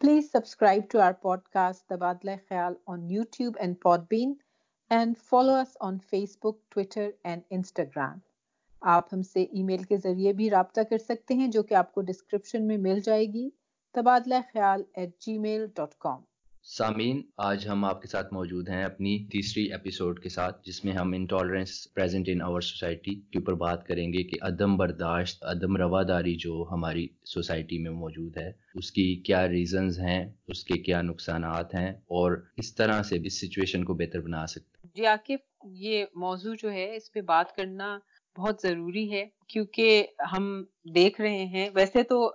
Please subscribe to our podcast Tabadla Khayal on YouTube and Podbean and follow us on Facebook Twitter and Instagram آپ ہم سے ای میل کے ذریعے بھی رابطہ کر سکتے ہیں، جو کہ آپ کو ڈسکرپشن میں مل جائے گی تبادلہ خیال at G mile dot com سامعین، آج ہم آپ کے ساتھ موجود ہیں اپنی تیسری ایپیسوڈ کے ساتھ، جس میں ہم intolerance present in our society کے اوپر بات کریں گے کہ عدم برداشت، عدم رواداری جو ہماری سوسائٹی میں موجود ہے، اس کی کیا ریزنز ہیں، اس کے کیا نقصانات ہیں، اور اس طرح سے اس سچویشن کو بہتر بنا سکتے جی عاقف یہ موضوع جو ہے، اس پہ بات کرنا بہت ضروری ہے، کیونکہ ہم دیکھ رہے ہیں۔ ویسے تو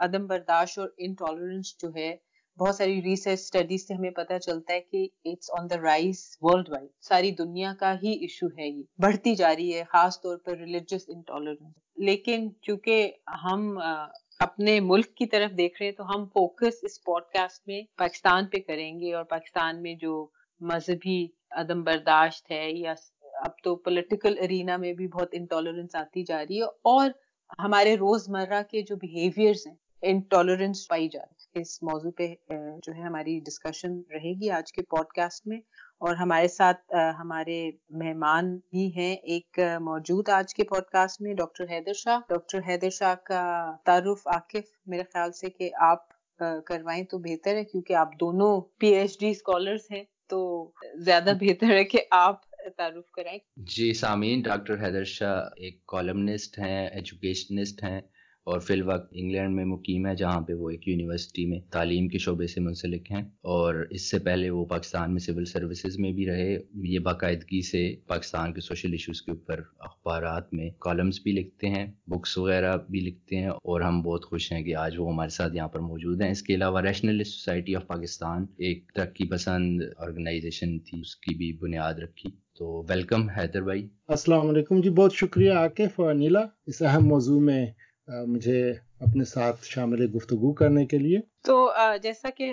عدم برداشت اور انٹالرنس جو ہے بہت ساری ریسرچ اسٹڈیز سے ہمیں پتہ چلتا ہے کہ it's on the rise worldwide ساری دنیا کا ہی ایشو ہے یہ. بڑھتی جا رہی ہے، خاص طور پر ریلیجس انٹالرنس لیکن چونکہ ہم اپنے ملک کی طرف دیکھ رہے ہیں، تو ہم فوکس اس پوڈ کاسٹ میں پاکستان پہ کریں گے اور پاکستان میں جو مذہبی عدم برداشت ہے یا اب تو پولیٹیکل ارینا میں بھی بہت انٹالرنس آتی جا رہی ہے اور ہمارے روز مرہ کے جو بہیویئرز ہیں انٹالرنس پائی جا رہی اس موضوع پہ جو ہے ہماری ڈسکشن رہے گی آج کے پوڈ کاسٹ میں۔ اور ہمارے ساتھ ہمارے مہمان بھی ہیں۔ ایک موجود آج کے پوڈ کاسٹ میں ڈاکٹر حیدر شاہ۔ ڈاکٹر حیدر شاہ کا تعارف عاقف، میرے خیال سے کہ آپ کروائیں تو بہتر ہے، کیونکہ آپ دونوں پی ایچ ڈی اسکالرس ہیں۔ تو زیادہ بہتر ہے کہ آپ تعارف کرائیں۔ جی سامعین، ڈاکٹر حیدر شاہ ایک کالمنسٹ ہیں ایجوکیشنسٹ ہیں۔ اور فی الوقت انگلینڈ میں مقیم ہے جہاں پہ وہ ایک یونیورسٹی میں تعلیم کے شعبے سے منسلک ہیں اور اس سے پہلے وہ پاکستان میں سول سروسز میں بھی رہے۔ یہ باقاعدگی سے پاکستان کے سوشل ایشوز کے اوپر اخبارات میں کالمز بھی لکھتے ہیں بکس وغیرہ بھی لکھتے ہیں اور ہم بہت خوش ہیں کہ آج وہ ہمارے ساتھ یہاں پر موجود ہیں۔ اس کے علاوہ ریشنلسٹ سوسائٹی آف پاکستان ایک ترقی پسند آرگنائزیشن تھی، اس کی بھی بنیاد رکھی۔ تو ویلکم حیدر بھائی۔ السلام علیکم۔ جی بہت شکریہ عاقف اور نیلا اس اہم موضوع میں مجھے اپنے ساتھ شامل گفتگو کرنے کے لیے تو جیسا کہ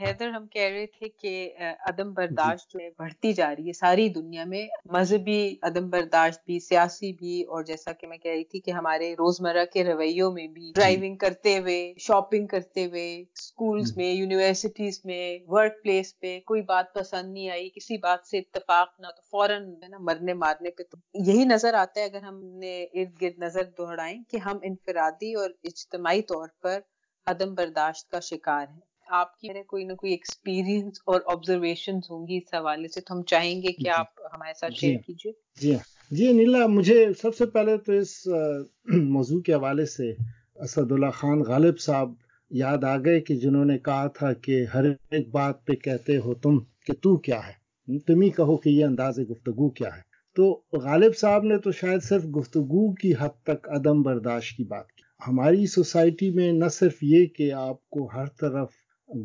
حیدر ہم کہہ رہے تھے کہ عدم برداشت جو بڑھتی جا رہی ہے ساری دنیا میں۔ مذہبی عدم برداشت بھی سیاسی بھی اور جیسا کہ میں کہہ رہی تھی کہ ہمارے روزمرہ کے رویوں میں بھی ڈرائیونگ کرتے ہوئے شاپنگ کرتے ہوئے اسکولس میں یونیورسٹیز میں ورک پلیس پہ کوئی بات پسند نہیں آئی کسی بات سے اتفاق نہ تو فوراً نا مرنے مارنے پہ تو یہی نظر آتا ہے۔ اگر ہم نے ارد گرد نظر دوہرائیں کہ ہم انفرادی اور اجتماعی طور پر عدم برداشت کا شکار ہے آپ کی کوئی نہ کوئی ایکسپیرینس اور آبزرویشن ہوں گی اس حوالے سے تو ہم چاہیں گے کہ جی۔ آپ ہمارے ساتھ شیئر جی۔ کیجیے۔ جی۔ جی نیلا مجھے سب سے پہلے تو اس موضوع کے حوالے سے اسد اللہ خان غالب صاحب یاد آ گئے کہ جنہوں نے کہا تھا کہ ہر ایک بات پہ کہتے ہو تم کہ تو کیا ہے۔ تم ہی کہو کہ یہ انداز گفتگو کیا ہے۔ تو غالب صاحب نے تو شاید صرف گفتگو کی حد تک عدم برداشت کی بات ہماری سوسائٹی میں نہ صرف یہ کہ آپ کو ہر طرف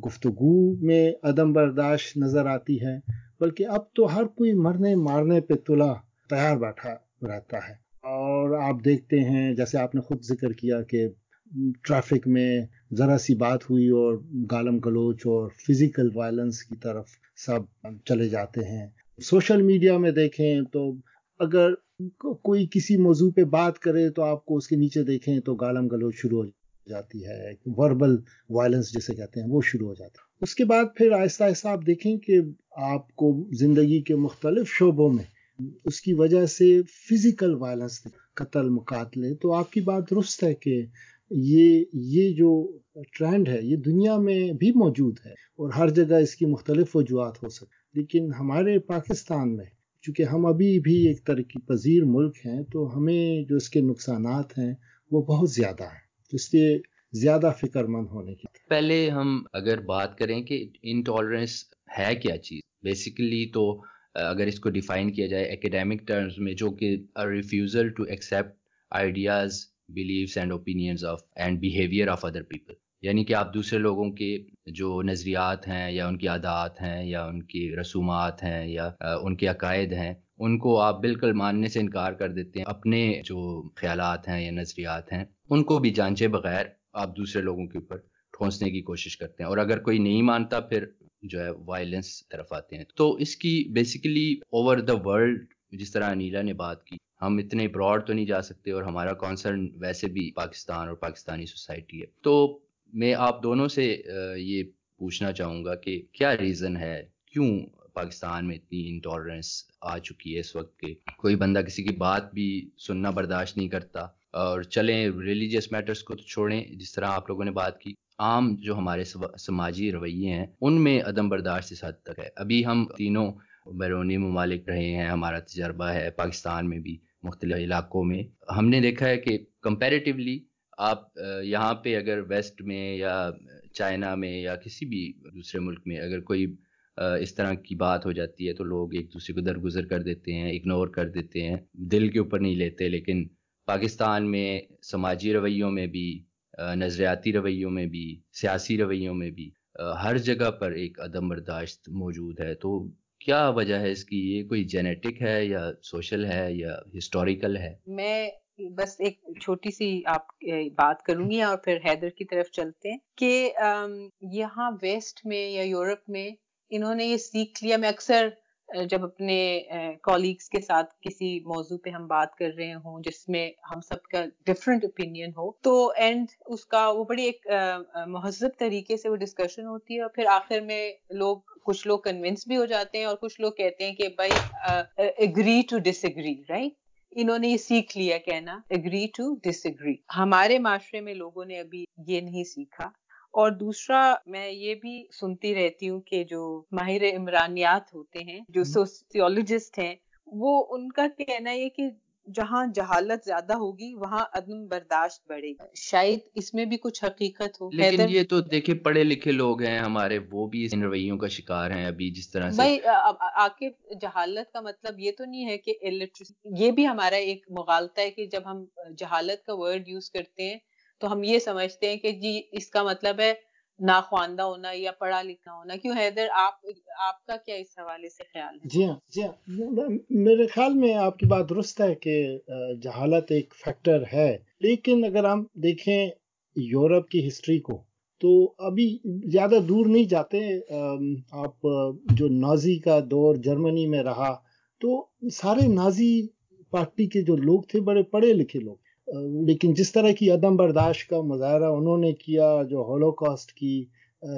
گفتگو میں عدم برداشت نظر آتی ہے، بلکہ اب تو ہر کوئی مرنے مارنے پہ تلا تیار بیٹھا رہتا ہے۔ اور آپ دیکھتے ہیں، جیسے آپ نے خود ذکر کیا کہ ٹریفک میں ذرا سی بات ہوئی اور گالم گلوچ اور فزیکل وائلنس کی طرف سب چلے جاتے ہیں۔ سوشل میڈیا میں دیکھیں تو اگر کوئی کسی موضوع پہ بات کرے تو آپ کو اس کے نیچے دیکھیں تو گالم گلوچ شروع ہو جاتی ہے وربل وائلنس جسے کہتے ہیں، وہ شروع ہو جاتا ہے۔ اس کے بعد پھر آہستہ آہستہ آپ دیکھیں کہ آپ کو زندگی کے مختلف شعبوں میں اس کی وجہ سے فزیکل وائلنس قتل، مقاتلے۔ تو آپ کی بات درست ہے کہ یہ یہ جو ٹرینڈ ہے، یہ دنیا میں بھی موجود ہے اور ہر جگہ اس کی مختلف وجوہات ہو سکتی لیکن ہمارے پاکستان میں چونکہ ہم ابھی بھی ایک ترقی پذیر ملک ہیں، تو ہمیں جو اس کے نقصانات ہیں وہ بہت زیادہ ہیں، اس لیے زیادہ فکر مند ہونے کی۔ پہلے ہم اگر بات کریں کہ انٹالرنس ہے کیا چیز؟ بیسیکلی تو اگر اس کو ڈیفائن کیا جائے اکیڈیمک ٹرمز میں، جو کہ refusal to accept ideas beliefs and opinions of and behaviour of other people یعنی کہ آپ دوسرے لوگوں کے جو نظریات ہیں یا ان کی عادات ہیں یا ان کی رسومات ہیں یا ان کے عقائد ہیں، ان کو آپ بالکل ماننے سے انکار کر دیتے ہیں، اپنے جو خیالات ہیں یا نظریات ہیں، ان کو بھی جانچے بغیر آپ دوسرے لوگوں کے اوپر ٹھونسنے کی کوشش کرتے ہیں۔ اور اگر کوئی نہیں مانتا، پھر جو ہے وائلنس طرف آتے ہیں۔ تو اس کی بیسیکلی اوور دا ورلڈ جس طرح انیلا نے بات کی، ہم اتنے براڈ تو نہیں جا سکتے اور ہمارا کانسرن ویسے بھی پاکستان اور پاکستانی سوسائٹی ہے۔ تو میں آپ دونوں سے یہ پوچھنا چاہوں گا کہ کیا ریزن ہے؟ کیوں پاکستان میں اتنی انٹالرنس آ چکی ہے اس وقت کہ کوئی بندہ کسی کی بات بھی سننا برداشت نہیں کرتا۔ اور چلیں ریلیجیس میٹرز کو تو چھوڑیں، جس طرح آپ لوگوں نے بات کی۔ عام جو ہمارے سماجی رویے ہیں، ان میں عدم برداشت اس حد تک ہے۔ ابھی ہم تینوں بیرونی ممالک رہے ہیں، ہمارا تجربہ ہے پاکستان میں بھی مختلف علاقوں میں۔ ہم نے دیکھا ہے کہ کمپیریٹیولی آپ یہاں پہ اگر ویسٹ میں یا چائنا میں یا کسی بھی دوسرے ملک میں اگر کوئی اس طرح کی بات ہو جاتی ہے تو لوگ ایک دوسرے کو درگزر کر دیتے ہیں اگنور کر دیتے ہیں، دل کے اوپر نہیں لیتے، لیکن پاکستان میں سماجی رویوں میں بھی نظریاتی رویوں میں بھی، سیاسی رویوں میں بھی ہر جگہ پر ایک عدم برداشت موجود ہے۔ تو کیا وجہ ہے اس کی؟ یہ کوئی جینیٹک ہے یا سوشل ہے یا ہسٹوریکل ہے؟ میں بس ایک چھوٹی سی آپ بات کروں گی اور پھر حیدر کی طرف چلتے ہیں کہ یہاں ویسٹ میں یا یورپ میں انہوں نے یہ سیکھ لیا۔ میں اکثر جب اپنے کولیگس کے ساتھ کسی موضوع پہ ہم بات کر رہے ہوں جس میں ہم سب کا ڈفرینٹ اوپینین ہو، تو اینڈ اس کا وہ بڑی ایک مہذب طریقے سے وہ ڈسکشن ہوتی ہے اور پھر آخر میں لوگ، کچھ لوگ کنوینس بھی ہو جاتے ہیں اور کچھ لوگ کہتے ہیں کہ بھائی agree to dish agree right انہوں نے یہ سیکھ لیا کہنا اگری ٹو ڈس اگری ہمارے معاشرے میں لوگوں نے ابھی یہ نہیں سیکھا۔ اور دوسرا میں یہ بھی سنتی رہتی ہوں کہ جو ماہر عمرانیات ہوتے ہیں جو سوسیولوجسٹ ہیں وہ ان کا کہنا یہ کہ جہاں جہالت زیادہ ہوگی وہاں عدم برداشت بڑھے گی۔ شاید اس میں بھی کچھ حقیقت ہو۔ لیکن یہ تو دیکھیں پڑھے لکھے لوگ ہیں ہمارے وہ بھی ان رویوں کا شکار ہیں ابھی جس طرح سے۔ بھائی آکے جہالت کا مطلب یہ تو نہیں ہے کہ یہ بھی ہمارا ایک مغالطہ ہے کہ جب ہم جہالت کا ورڈ یوز کرتے ہیں تو ہم یہ سمجھتے ہیں کہ جی اس کا مطلب ہے ناخواندہ ہونا یا پڑھا لکھا ہونا، کیوں حیدر، آپ آپ کا کیا اس حوالے سے خیال ہے؟ جی ہاں جی ہاں میرے خیال میں آپ کی بات درست ہے کہ جہالت ایک فیکٹر ہے، لیکن اگر ہم دیکھیں یورپ کی ہسٹری کو، تو ابھی زیادہ دور نہیں جاتے آپ، جو نازی کا دور جرمنی میں رہا، تو سارے نازی پارٹی کے جو لوگ تھے، بڑے پڑھے لکھے لوگ لیکن جس طرح کی عدم برداشت کا مظاہرہ انہوں نے کیا، جو ہولو کاسٹ کی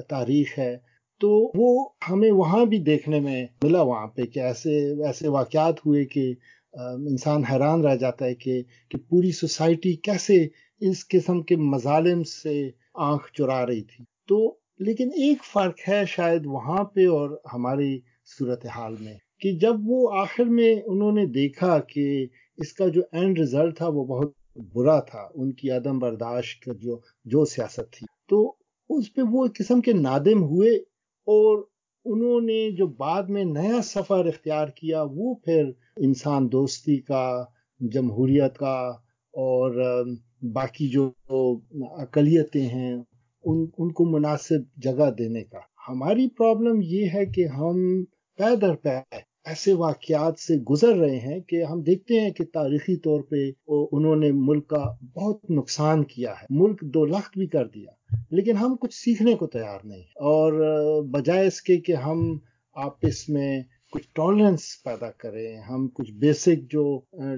تاریخ ہے، تو وہ ہمیں وہاں بھی دیکھنے میں ملا وہاں پہ کہ ایسے ایسے واقعات ہوئے کہ انسان حیران رہ جاتا ہے کہ کہ پوری سوسائٹی کیسے اس قسم کے مظالم سے آنکھ چرا رہی تھی۔ تو لیکن ایک فرق ہے شاید وہاں پہ اور ہماری صورتحال میں کہ جب وہ آخر میں انہوں نے دیکھا کہ اس کا جو اینڈ رزلٹ تھا وہ بہت برا تھا، ان کی عدم برداشت کا جو جو سیاست تھی۔ تو اس پہ وہ قسم کے نادم ہوئے اور انہوں نے جو بعد میں نیا سفر اختیار کیا، وہ پھر انسان دوستی کا، جمہوریت کا اور باقی جو اقلیتیں ہیں، ان ان کو مناسب جگہ دینے کا۔ ہماری پرابلم یہ ہے کہ ہم پے در پے ایسے واقعات سے گزر رہے ہیں کہ ہم دیکھتے ہیں کہ تاریخی طور پہ انہوں نے ملک کا بہت نقصان کیا ہے۔ ملک دو لخت بھی کر دیا، لیکن ہم کچھ سیکھنے کو تیار نہیں اور بجائے اس کے کہ ہم آپس میں کچھ ٹالرنس پیدا کریں، ہم کچھ بیسک جو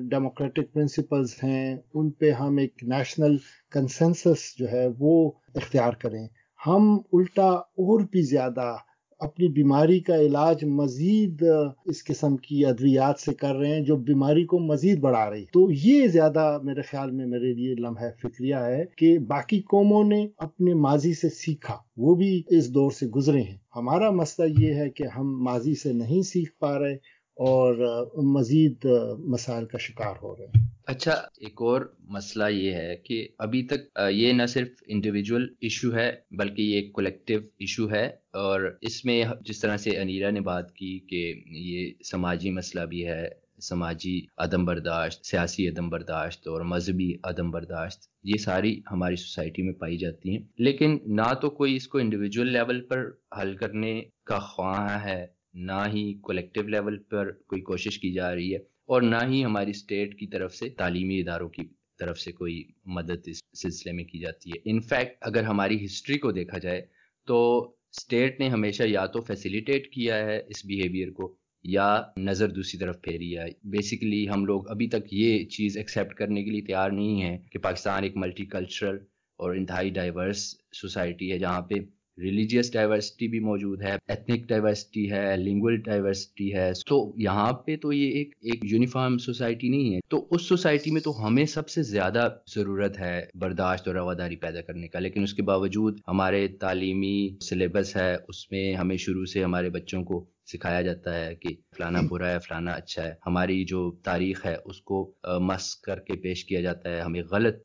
ڈیموکریٹک پرنسپلز ہیں، ان پہ ہم ایک نیشنل کنسنسس جو ہے وہ اختیار کریں۔ ہم الٹا اور بھی زیادہ اپنی بیماری کا علاج مزید اس قسم کی ادویات سے کر رہے ہیں جو بیماری کو مزید بڑھا رہی تو یہ زیادہ میرے خیال میں میرے لیے لمحہ فکریہ ہے کہ باقی قوموں نے اپنے ماضی سے سیکھا، وہ بھی اس دور سے گزرے ہیں۔ ہمارا مسئلہ یہ ہے کہ ہم ماضی سے نہیں سیکھ پا رہے اور مزید مسائل کا شکار ہو رہے ہیں۔ اچھا ایک اور مسئلہ یہ ہے کہ ابھی تک یہ نہ صرف انڈیویجول ایشو ہے، بلکہ یہ ایک کولیکٹیو ایشو ہے۔ اور اس میں جس طرح سے انیرا نے بات کی کہ یہ سماجی مسئلہ بھی ہے، سماجی عدم برداشت، سیاسی عدم برداشت اور مذہبی عدم برداشت، یہ ساری ہماری سوسائٹی میں پائی جاتی ہیں۔ لیکن نہ تو کوئی اس کو انڈیویجول لیول پر حل کرنے کا خواہاں ہے، نہ ہی کولیکٹیو لیول پر کوئی کوشش کی جا رہی ہے۔ اور نہ ہی ہماری اسٹیٹ کی طرف سے، تعلیمی اداروں کی طرف سے کوئی مدد اس سلسلے میں کی جاتی ہے۔ انفیکٹ اگر ہماری ہسٹری کو دیکھا جائے تو اسٹیٹ نے ہمیشہ یا تو فیسیلیٹیٹ کیا ہے اس بیہیویئر کو، یا نظر دوسری طرف پھیری ہے۔ بیسیکلی ہم لوگ ابھی تک یہ چیز ایکسیپٹ کرنے کے لیے تیار نہیں ہیں کہ پاکستان ایک ملٹی کلچرل اور انتہائی ڈائیورس سوسائٹی ہے جہاں پہ ریلیجیس ڈائیورسٹی بھی موجود ہے ایتھنک ڈائیورسٹی ہے لنگول ڈائیورسٹی ہے. تو یہاں پہ تو یہ ایک ایک یونیفارم سوسائٹی نہیں ہے. تو اس سوسائٹی میں تو ہمیں سب سے زیادہ ضرورت ہے برداشت اور رواداری پیدا کرنے کا. لیکن اس کے باوجود ہمارے تعلیمی سلیبس ہے، اس میں ہمیں شروع سے ہمارے بچوں کو سکھایا جاتا ہے کہ فلانا برا ہے، فلانا اچھا ہے. ہماری جو تاریخ ہے، اس کو مس کر کے پیش کیا جاتا ہے. ہمیں غلط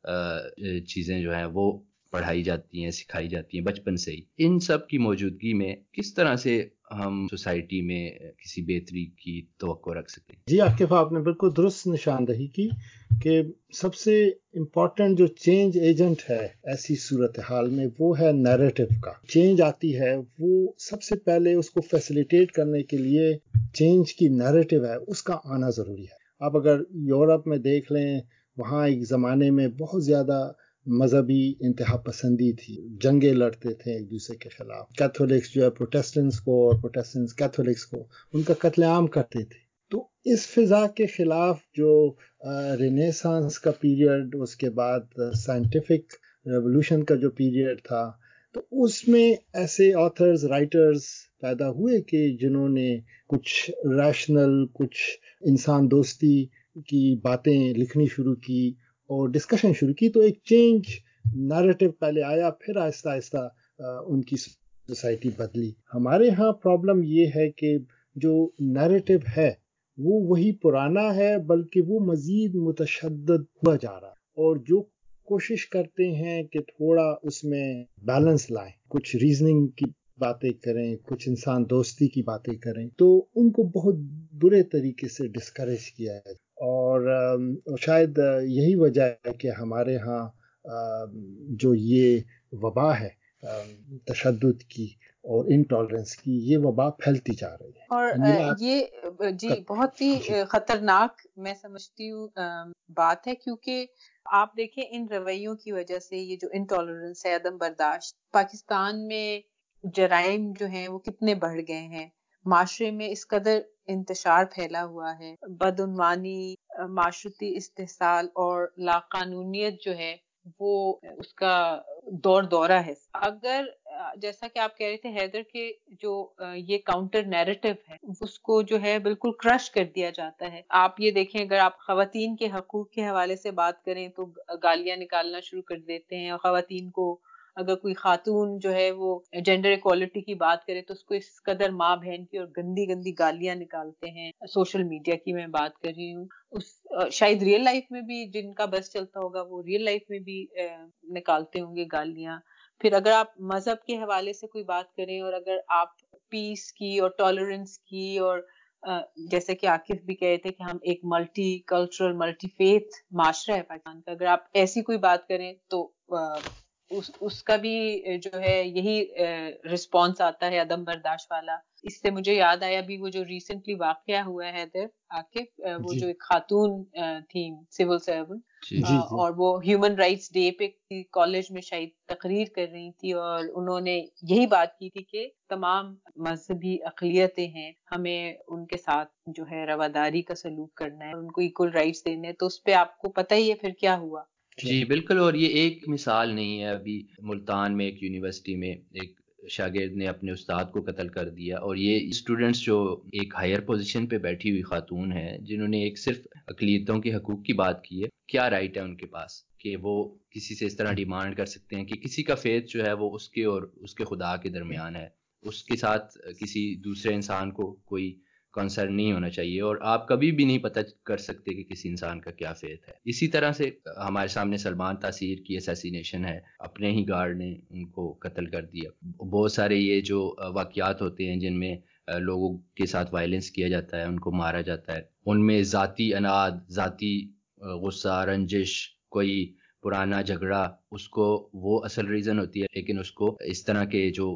چیزیں جو ہیں، وہ پڑھائی جاتی ہیں، سکھائی جاتی ہیں بچپن سے ہی۔ ان سب کی موجودگی میں کس طرح سے ہم سوسائٹی میں کسی بہتری کی توقع رکھ سکتے ہیں؟ جی عاقف آپ نے بالکل درست نشاندہی کی کہ سب سے امپورٹنٹ جو چینج ایجنٹ ہے ایسی صورتحال میں وہ ہے نیریٹو کا۔ چینج آتی ہے، وہ سب سے پہلے اس کو فیسلیٹیٹ کرنے کے لیے چینج کی نیریٹو ہے، اس کا آنا ضروری ہے۔ آپ اگر یورپ میں دیکھ لیں، وہاں ایک زمانے میں بہت زیادہ مذہبی انتہا پسندی تھی۔ جنگیں لڑتے تھے ایک دوسرے کے خلاف۔ کیتھولکس جو ہے پروٹیسٹنٹس کو اور پروٹیسٹنٹس کیتھولکس کو ان کا قتل عام کرتے تھے۔ تو اس فضا کے خلاف جو رینیسانس کا پیریڈ اس کے بعد سائنٹیفک ریولوشن کا جو پیریڈ تھا، تو اس میں ایسے آتھرز رائٹرز پیدا ہوئے کہ جنہوں نے کچھ ریشنل کچھ انسان دوستی کی باتیں لکھنی شروع کی۔ اور ڈسکشن شروع کی تو ایک چینج نیریٹو پہلے آیا، پھر آہستہ آہستہ ان کی سوسائٹی بدلی۔ ہمارے ہاں پرابلم یہ ہے کہ جو نیریٹو ہے، وہ وہی پرانا ہے، بلکہ وہ مزید متشدد ہوا جا رہا ہے۔ اور جو کوشش کرتے ہیں کہ تھوڑا اس میں بیلنس لائیں، کچھ ریزننگ کی باتیں کریں، کچھ انسان دوستی کی باتیں کریں، تو ان کو بہت برے طریقے سے ڈسکریج کیا ہے۔ اور شاید یہی وجہ ہے کہ ہمارے ہاں جو یہ وبا ہے تشدد کی اور انٹالرنس کی یہ وبا پھیلتی جا رہی ہے اور یہ جی بہت ہی جی۔ خطرناک میں سمجھتی ہوں بات ہے کیونکہ آپ دیکھیں ان رویوں کی وجہ سے یہ جو انٹالرنس ہے عدم برداشت پاکستان میں جرائم جو ہیں وہ کتنے بڑھ گئے ہیں معاشرے میں اس قدر انتشار پھیلا ہوا ہے۔ بدعنوانی، معاشرتی استحصال اور لاقانونیت جو ہے، وہ اس کا دور دورہ ہے۔ اگر، جیسا کہ آپ کہہ رہے تھے، حیدر کے جو، یہ کاؤنٹر نیریٹو ہے، اس کو جو ہے بالکل کرش کر دیا جاتا ہے۔ آپ یہ دیکھیں، اگر آپ خواتین کے حقوق کے حوالے سے بات کریں، تو گالیاں نکالنا شروع کر دیتے ہیں اور خواتین کو اگر کوئی خاتون جو ہے وہ جینڈر اکوالٹی کی بات کرے تو اس کو اس قدر ماں بہن کی اور گندی گندی گالیاں نکالتے ہیں۔ سوشل میڈیا کی میں بات کر رہی ہوں۔ اس شاید ریئل لائف میں بھی جن کا بس چلتا ہوگا وہ ریئل لائف میں بھی نکالتے ہوں گے گالیاں۔ پھر اگر آپ مذہب کے حوالے سے کوئی بات کریں اور اگر آپ پیس کی اور ٹالرنس کی اور جیسے کہ عاقف بھی کہے تھے کہ ہم ایک ملٹی کلچرل ملٹی فیتھ معاشرہ ہے پاکستان کا۔ اگر آپ ایسی کوئی بات کریں تو اس اس کا بھی جو ہے یہی رسپانس آتا ہے عدم برداشت والا اس سے مجھے یاد آیا بھی وہ جو ریسنٹلی واقعہ ہوا ہے ادھر عاقف وہ جی. جو ایک خاتون تھی سول سرون. جی. اور وہ ہیومن رائٹس ڈے پہ کالج میں شاید تقریر کر رہی تھی اور انہوں نے یہی بات کی تھی کہ تمام مذہبی اقلیتیں ہیں ہمیں ان کے ساتھ جو ہے رواداری کا سلوک کرنا ہے ان کو ایکول رائٹس دینے تو اس پہ آپ کو پتہ ہی ہے پھر کیا ہوا جی بالکل، اور یہ ایک مثال نہیں ہے۔ ابھی ملتان میں، ایک یونیورسٹی میں ایک شاگرد نے اپنے استاد کو قتل کر دیا، اور یہ اسٹوڈنٹس جو ایک ہائر پوزیشن پہ بیٹھی ہوئی خاتون ہے جنہوں نے ایک صرف اقلیتوں کے حقوق کی بات کی ہے، کیا رائٹ ہے ان کے پاس؟ کہ وہ کسی سے اس طرح ڈیمانڈ کر سکتے ہیں کہ کسی کا فیت جو ہے وہ اس کے اور اس کے خدا کے درمیان ہے۔ اس کے ساتھ کسی دوسرے انسان کو کوئی کنسرن نہیں ہونا چاہیے اور آپ کبھی بھی نہیں پتہ کر سکتے کہ کسی انسان کا کیا فیت ہے۔ اسی طرح سے ہمارے سامنے سلمان تاثیر کی اسیسینیشن ہے۔ اپنے ہی گارڈ نے ان کو قتل کر دیا۔ بہت سارے یہ جو واقعات ہوتے ہیں جن میں لوگوں کے ساتھ وائلنس کیا جاتا ہے، ان کو مارا جاتا ہے۔ ان میں ذاتی اناد ذاتی غصہ، رنجش، کوئی پرانا جھگڑا، اس کو وہ اصل ریزن ہوتی ہے، لیکن اس کو اس طرح کے جو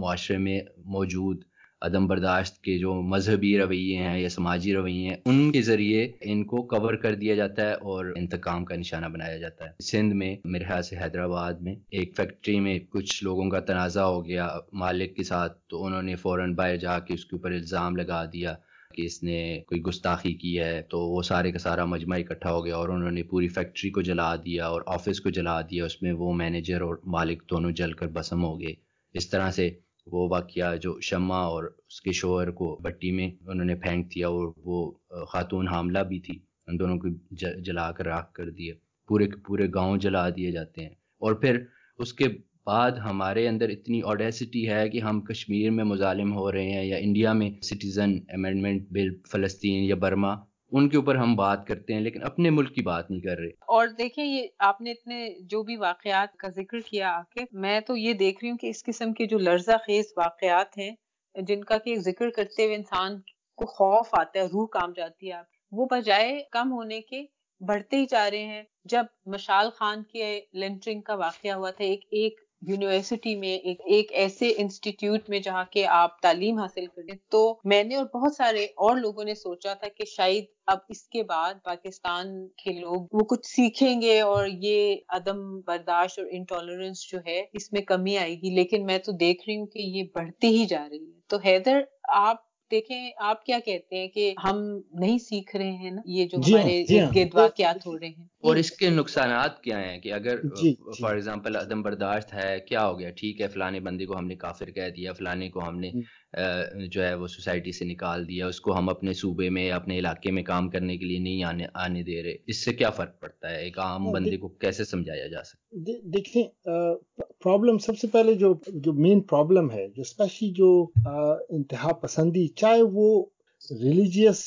معاشرے میں موجود عدم برداشت کے جو مذہبی رویے ہیں یا سماجی رویے ہیں، ان کے ذریعے ان کو کور کر دیا جاتا ہے اور انتقام کا نشانہ بنایا جاتا ہے۔ سندھ میں، میرے خیال سے حیدرآباد میں، ایک فیکٹری میں کچھ لوگوں کا تنازع ہو گیا مالک کے ساتھ، تو انہوں نے فوراً باہر جا کے اس کے اوپر الزام لگا دیا کہ اس نے کوئی گستاخی کی ہے۔ تو وہ سارے کا سارا مجمع اکٹھا ہو گیا اور انہوں نے پوری فیکٹری کو جلا دیا اور آفس کو جلا دیا، اس میں وہ مینیجر اور مالک دونوں جل کر بسم ہو گئے۔ اس طرح سے وہ واقعہ جو شمع اور اس کے شوہر کو بٹی میں انہوں نے پھینک دیا اور وہ خاتون حاملہ بھی تھی۔ ان دونوں کو جلا کر راکھ کر دیا پورے پورے گاؤں جلا دیے جاتے ہیں۔ اور پھر اس کے بعد ہمارے اندر اتنی اوڈیسٹی ہے کہ ہم کشمیر میں مظالم ہو رہے ہیں یا انڈیا میں سٹیزن امینڈمنٹ بل فلسطین یا برما ان کے اوپر ہم بات کرتے ہیں، لیکن اپنے ملک کی بات نہیں کر رہے۔ اور دیکھیں، یہ آپ نے اتنے جو بھی واقعات کا ذکر کیا آ کے میں تو یہ دیکھ رہی ہوں کہ اس قسم کے جو لرزہ خیز واقعات ہیں، جن کا کہ ذکر کرتے ہوئے انسان کو خوف آتا ہے، روح کام جاتی ہے۔ آپ وہ بجائے کم ہونے کے بڑھتے ہی جا رہے ہیں۔ جب مشال خان کے لینٹرنگ کا واقعہ ہوا تھا، ایک ایک یونیورسٹی میں، ایک ایک ایسے انسٹیٹیوٹ میں جہاں کے آپ تعلیم حاصل کریں تو میں نے اور بہت سارے اور لوگوں نے سوچا تھا کہ شاید اب اس کے بعد پاکستان کے لوگ وہ کچھ سیکھیں گے اور یہ عدم برداشت اور انٹالرنس جو ہے، اس میں کمی آئے گی۔ لیکن میں تو دیکھ رہی ہوں کہ یہ بڑھتی ہی جا رہی ہے۔ تو حیدر، آپ دیکھیں آپ کیا کہتے ہیں کہ ہم نہیں سیکھ رہے ہیں نا؟ یہ جو جی ہاں، ہمارے جی ہاں۔ واقعات ہو رہے ہیں۔ اور اس کے نقصانات کیا ہیں کہ اگر فار ایگزامپل عدم برداشت ہے کیا ہو گیا؟ ٹھیک ہے فلانے بندے کو ہم نے کافر کہہ دیا فلانے کو ہم نے جو ہے وہ سوسائٹی سے نکال دیا اس کو ہم اپنے صوبے میں اپنے علاقے میں کام کرنے کے لیے نہیں آنے آنے دے رہے۔ اس سے کیا فرق پڑتا ہے؟ ایک عام ہاں، بندے کو کیسے سمجھایا جا سکتا دیکھیں پرابلم سب سے پہلے جو جو مین پرابلم ہے جو اسپیشلی جو انتہا پسندی چاہے وہ ریلیجیس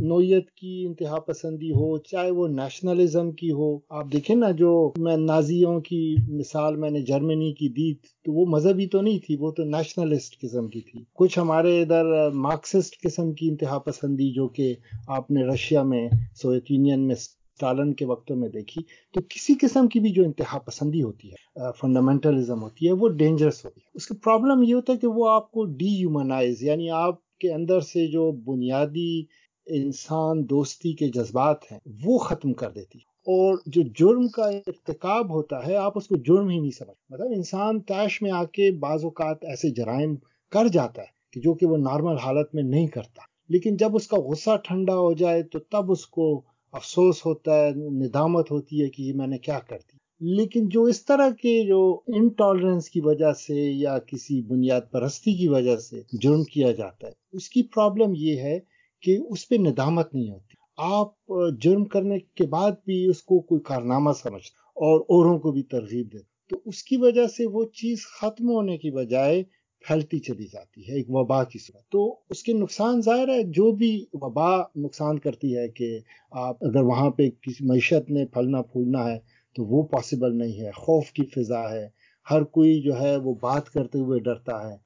نوعیت کی انتہا پسندی ہو، چاہے وہ نیشنلزم کی ہو۔ آپ دیکھیں نا، جو میں نازیوں کی مثال میں نے جرمنی کی دی، تو وہ مذہبی تو نہیں تھی، وہ تو نیشنلسٹ قسم کی تھی۔ کچھ ہمارے ادھر مارکسسٹ قسم کی انتہا پسندی، جو کہ آپ نے رشیا میں، سوویت یونین میں سالن کے وقتوں میں دیکھی، تو کسی قسم کی بھی جو انتہا پسندی ہوتی ہے فنڈامنٹلزم ہوتی ہے، وہ ڈینجرس ہوتی ہے۔ اس کا پرابلم یہ ہوتا ہے کہ وہ آپ کو ڈی ہیومنائز یعنی آپ کے اندر سے جو بنیادی انسان دوستی کے جذبات ہیں، وہ ختم کر دیتی اور جو جرم کا ارتکاب ہوتا ہے، آپ اس کو جرم ہی نہیں سمجھ مطلب انسان تیش میں آ کے بعض اوقات ایسے جرائم کر جاتا ہے کہ جو کہ وہ نارمل حالت میں نہیں کرتا۔ لیکن جب اس کا غصہ ٹھنڈا ہو جائے تو تب اس کو افسوس ہوتا ہے، ندامت ہوتی ہے کہ یہ میں نے کیا کر دی لیکن جو اس طرح کے جو انٹالرنس کی وجہ سے یا کسی بنیاد پرستی کی وجہ سے جرم کیا جاتا ہے، اس کی پرابلم یہ ہے کہ اس پہ ندامت نہیں ہوتی۔ آپ جرم کرنے کے بعد بھی اس کو کوئی کارنامہ سمجھتے اور اوروں کو بھی ترغیب دے تو اس کی وجہ سے وہ چیز ختم ہونے کی بجائے پھیلتی چلی جاتی ہے، ایک وبا کی صورت۔ تو اس کے نقصان ظاہر ہے، جو بھی وبا نقصان کرتی ہے کہ آپ اگر وہاں پہ کسی معیشت نے پھلنا پھولنا ہے تو وہ پاسبل نہیں ہے، خوف کی فضا ہے۔ ہر کوئی جو ہے وہ بات کرتے ہوئے ڈرتا ہے۔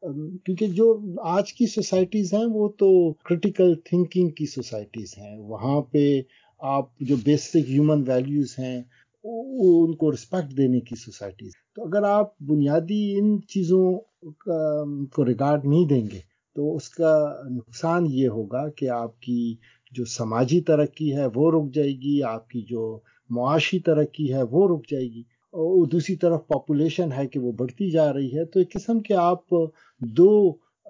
کیونکہ جو آج کی سوسائٹیز ہیں وہ تو کرٹیکل تھنکنگ کی سوسائٹیز ہیں۔ وہاں پہ آپ جو بیسک ہیومن ویلیوز ہیں ان کو رسپیکٹ دینے کی سوسائٹیز تو اگر آپ بنیادی ان چیزوں کو ریگارڈ نہیں دیں گے، تو اس کا نقصان یہ ہوگا کہ آپ کی جو سماجی ترقی ہے وہ رک جائے گی، آپ کی جو معاشی ترقی ہے وہ رک جائے گی۔ اور دوسری طرف پاپولیشن ہے کہ وہ بڑھتی جا رہی ہے، تو ایک قسم کے آپ دو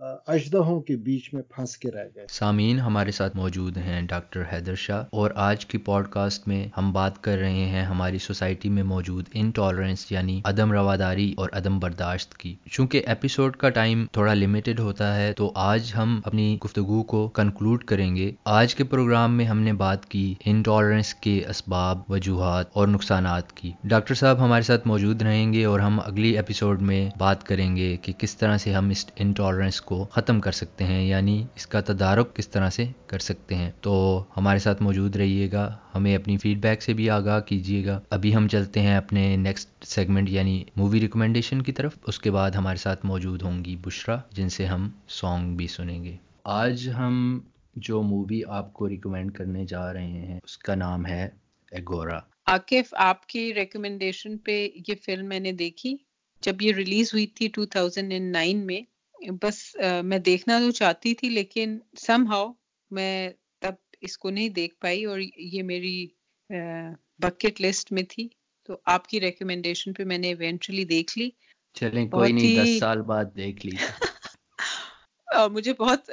اجدہوں کے بیچ میں پھنس کے رہ گئے۔ سامعین ہمارے ساتھ موجود ہیں ڈاکٹر حیدر شاہ اور آج کی پوڈ کاسٹ میں ہم بات کر رہے ہیں ہماری سوسائٹی میں موجود انٹالرنس یعنی عدم رواداری اور عدم برداشت کی۔ چونکہ ایپیسوڈ کا ٹائم تھوڑا لمیٹڈ ہوتا ہے تو آج ہم اپنی گفتگو کو کنکلوڈ کریں گے۔ آج کے پروگرام میں ہم نے بات کی انٹالرنس کے اسباب، وجوہات اور نقصانات کی۔ ڈاکٹر صاحب ہمارے ساتھ موجود رہیں گے اور ہم اگلی ایپیسوڈ میں بات کریں گے کہ کس طرح سے ہم اس انٹالرنس کو ختم کر سکتے ہیں یعنی اس کا تدارک کس طرح سے کر سکتے ہیں۔ تو ہمارے ساتھ موجود رہیے گا، ہمیں اپنی فیڈ بیک سے بھی آگاہ کیجیے گا۔ ابھی ہم چلتے ہیں اپنے نیکسٹ سیگمنٹ یعنی مووی ریکمنڈیشن کی طرف۔ اس کے بعد ہمارے ساتھ موجود ہوں گی بشرا، جن سے ہم سانگ بھی سنیں گے۔ آج ہم جو مووی آپ کو ریکمینڈ کرنے جا رہے ہیں، اس کا نام ہے ایگورا عاقف آپ کی ریکمنڈیشن پہ یہ فلم میں نے دیکھی۔ جب یہ ریلیز ہوئی تھی 2009 میں بس میں دیکھنا تو چاہتی تھی لیکن سم ہاؤ میں تب اس کو نہیں دیکھ پائی اور یہ میری بکٹ لسٹ میں تھی۔ تو آپ کی ریکمنڈیشن پہ میں نے ایونچولی دیکھ لی۔ چلیں کوئی نہیں دس سال بعد دیکھ لی۔ مجھے بہت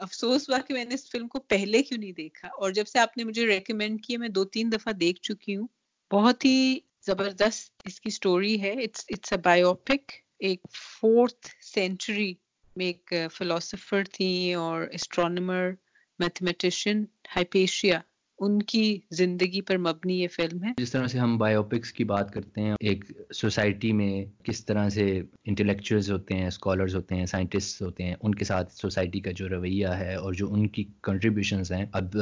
افسوس ہوا کہ میں نے اس فلم کو پہلے کیوں نہیں دیکھا۔ اور جب سے آپ نے مجھے ریکمینڈ کیا میں دو تین دفعہ دیکھ چکی ہوں۔ بہت ہی زبردست اس کی سٹوری ہے۔ اٹس اے بایوپک ایک فورتھ سینچری میں ایک فلاسفر تھی اور اسٹرانمر میتھمیٹیشین ہائپیشیا ان کی زندگی پر مبنی یہ فلم ہے۔ جس طرح سے ہم بایوپکس کی بات کرتے ہیں، ایک سوسائٹی میں کس طرح سے انٹلیکچوئلز ہوتے ہیں اسکالرز ہوتے ہیں سائنٹسٹ ہوتے ہیں، ان کے ساتھ سوسائٹی کا جو رویہ ہے اور جو ان کی کنٹریبیوشنز ہیں۔ اب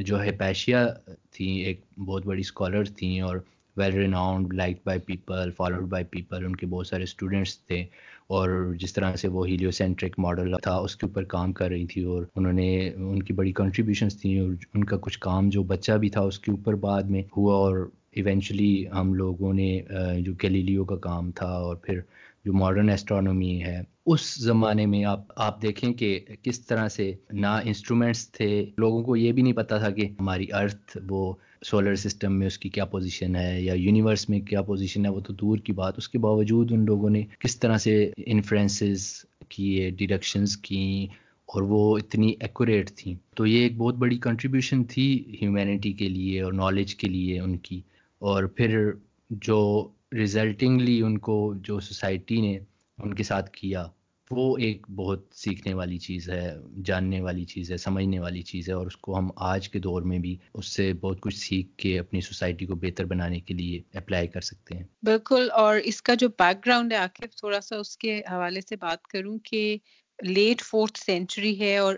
جو ہے پیشیا تھیں، ایک بہت بڑی اسکالر تھیں اور well renowned like by people followed by people ان کے بہت سارے اسٹوڈنٹس تھے اور جس طرح سے وہ ہیلیو سینٹرک ماڈل تھا، اس کے اوپر کام کر رہی تھی اور انہوں نے ان کی بڑی کنٹریبیوشنس تھیں اور ان کا کچھ کام جو بچہ بھی تھا اس کے اوپر بعد میں ہوا اور ایونچولی ہم لوگوں نے جو کیلیلیو کا کام تھا اور پھر جو ماڈرن ایسٹرانومی ہے، اس زمانے میں آپ آپ دیکھیں کہ کس طرح سے نہ انسٹرومنٹس تھے، لوگوں کو یہ بھی نہیں پتا تھا کہ ہماری ارتھ وہ سولر سسٹم میں اس کی کیا پوزیشن ہے یا یونیورس میں کیا پوزیشن ہے وہ تو دور کی بات، اس کے باوجود ان لوگوں نے کس طرح سے انفلوئنسز کیے ڈیڈکشنز کیں اور وہ اتنی ایکوریٹ تھیں۔ تو یہ ایک بہت بڑی کنٹریبیوشن تھی ہیومینٹی کے لیے اور نالج کے لیے ان کی۔ اور پھر جو ریزلٹنگلی ان کو، جو سوسائٹی نے ان کے ساتھ کیا وہ ایک بہت سیکھنے والی چیز ہے، جاننے والی چیز ہے، سمجھنے والی چیز ہے، اور اس کو ہم آج کے دور میں بھی اس سے بہت کچھ سیکھ کے اپنی سوسائٹی کو بہتر بنانے کے لیے اپلائی کر سکتے ہیں۔ بالکل، اور اس کا جو بیک گراؤنڈ ہے آخر تھوڑا سا اس کے حوالے سے بات کروں کہ لیٹ فورتھ سینچری ہے اور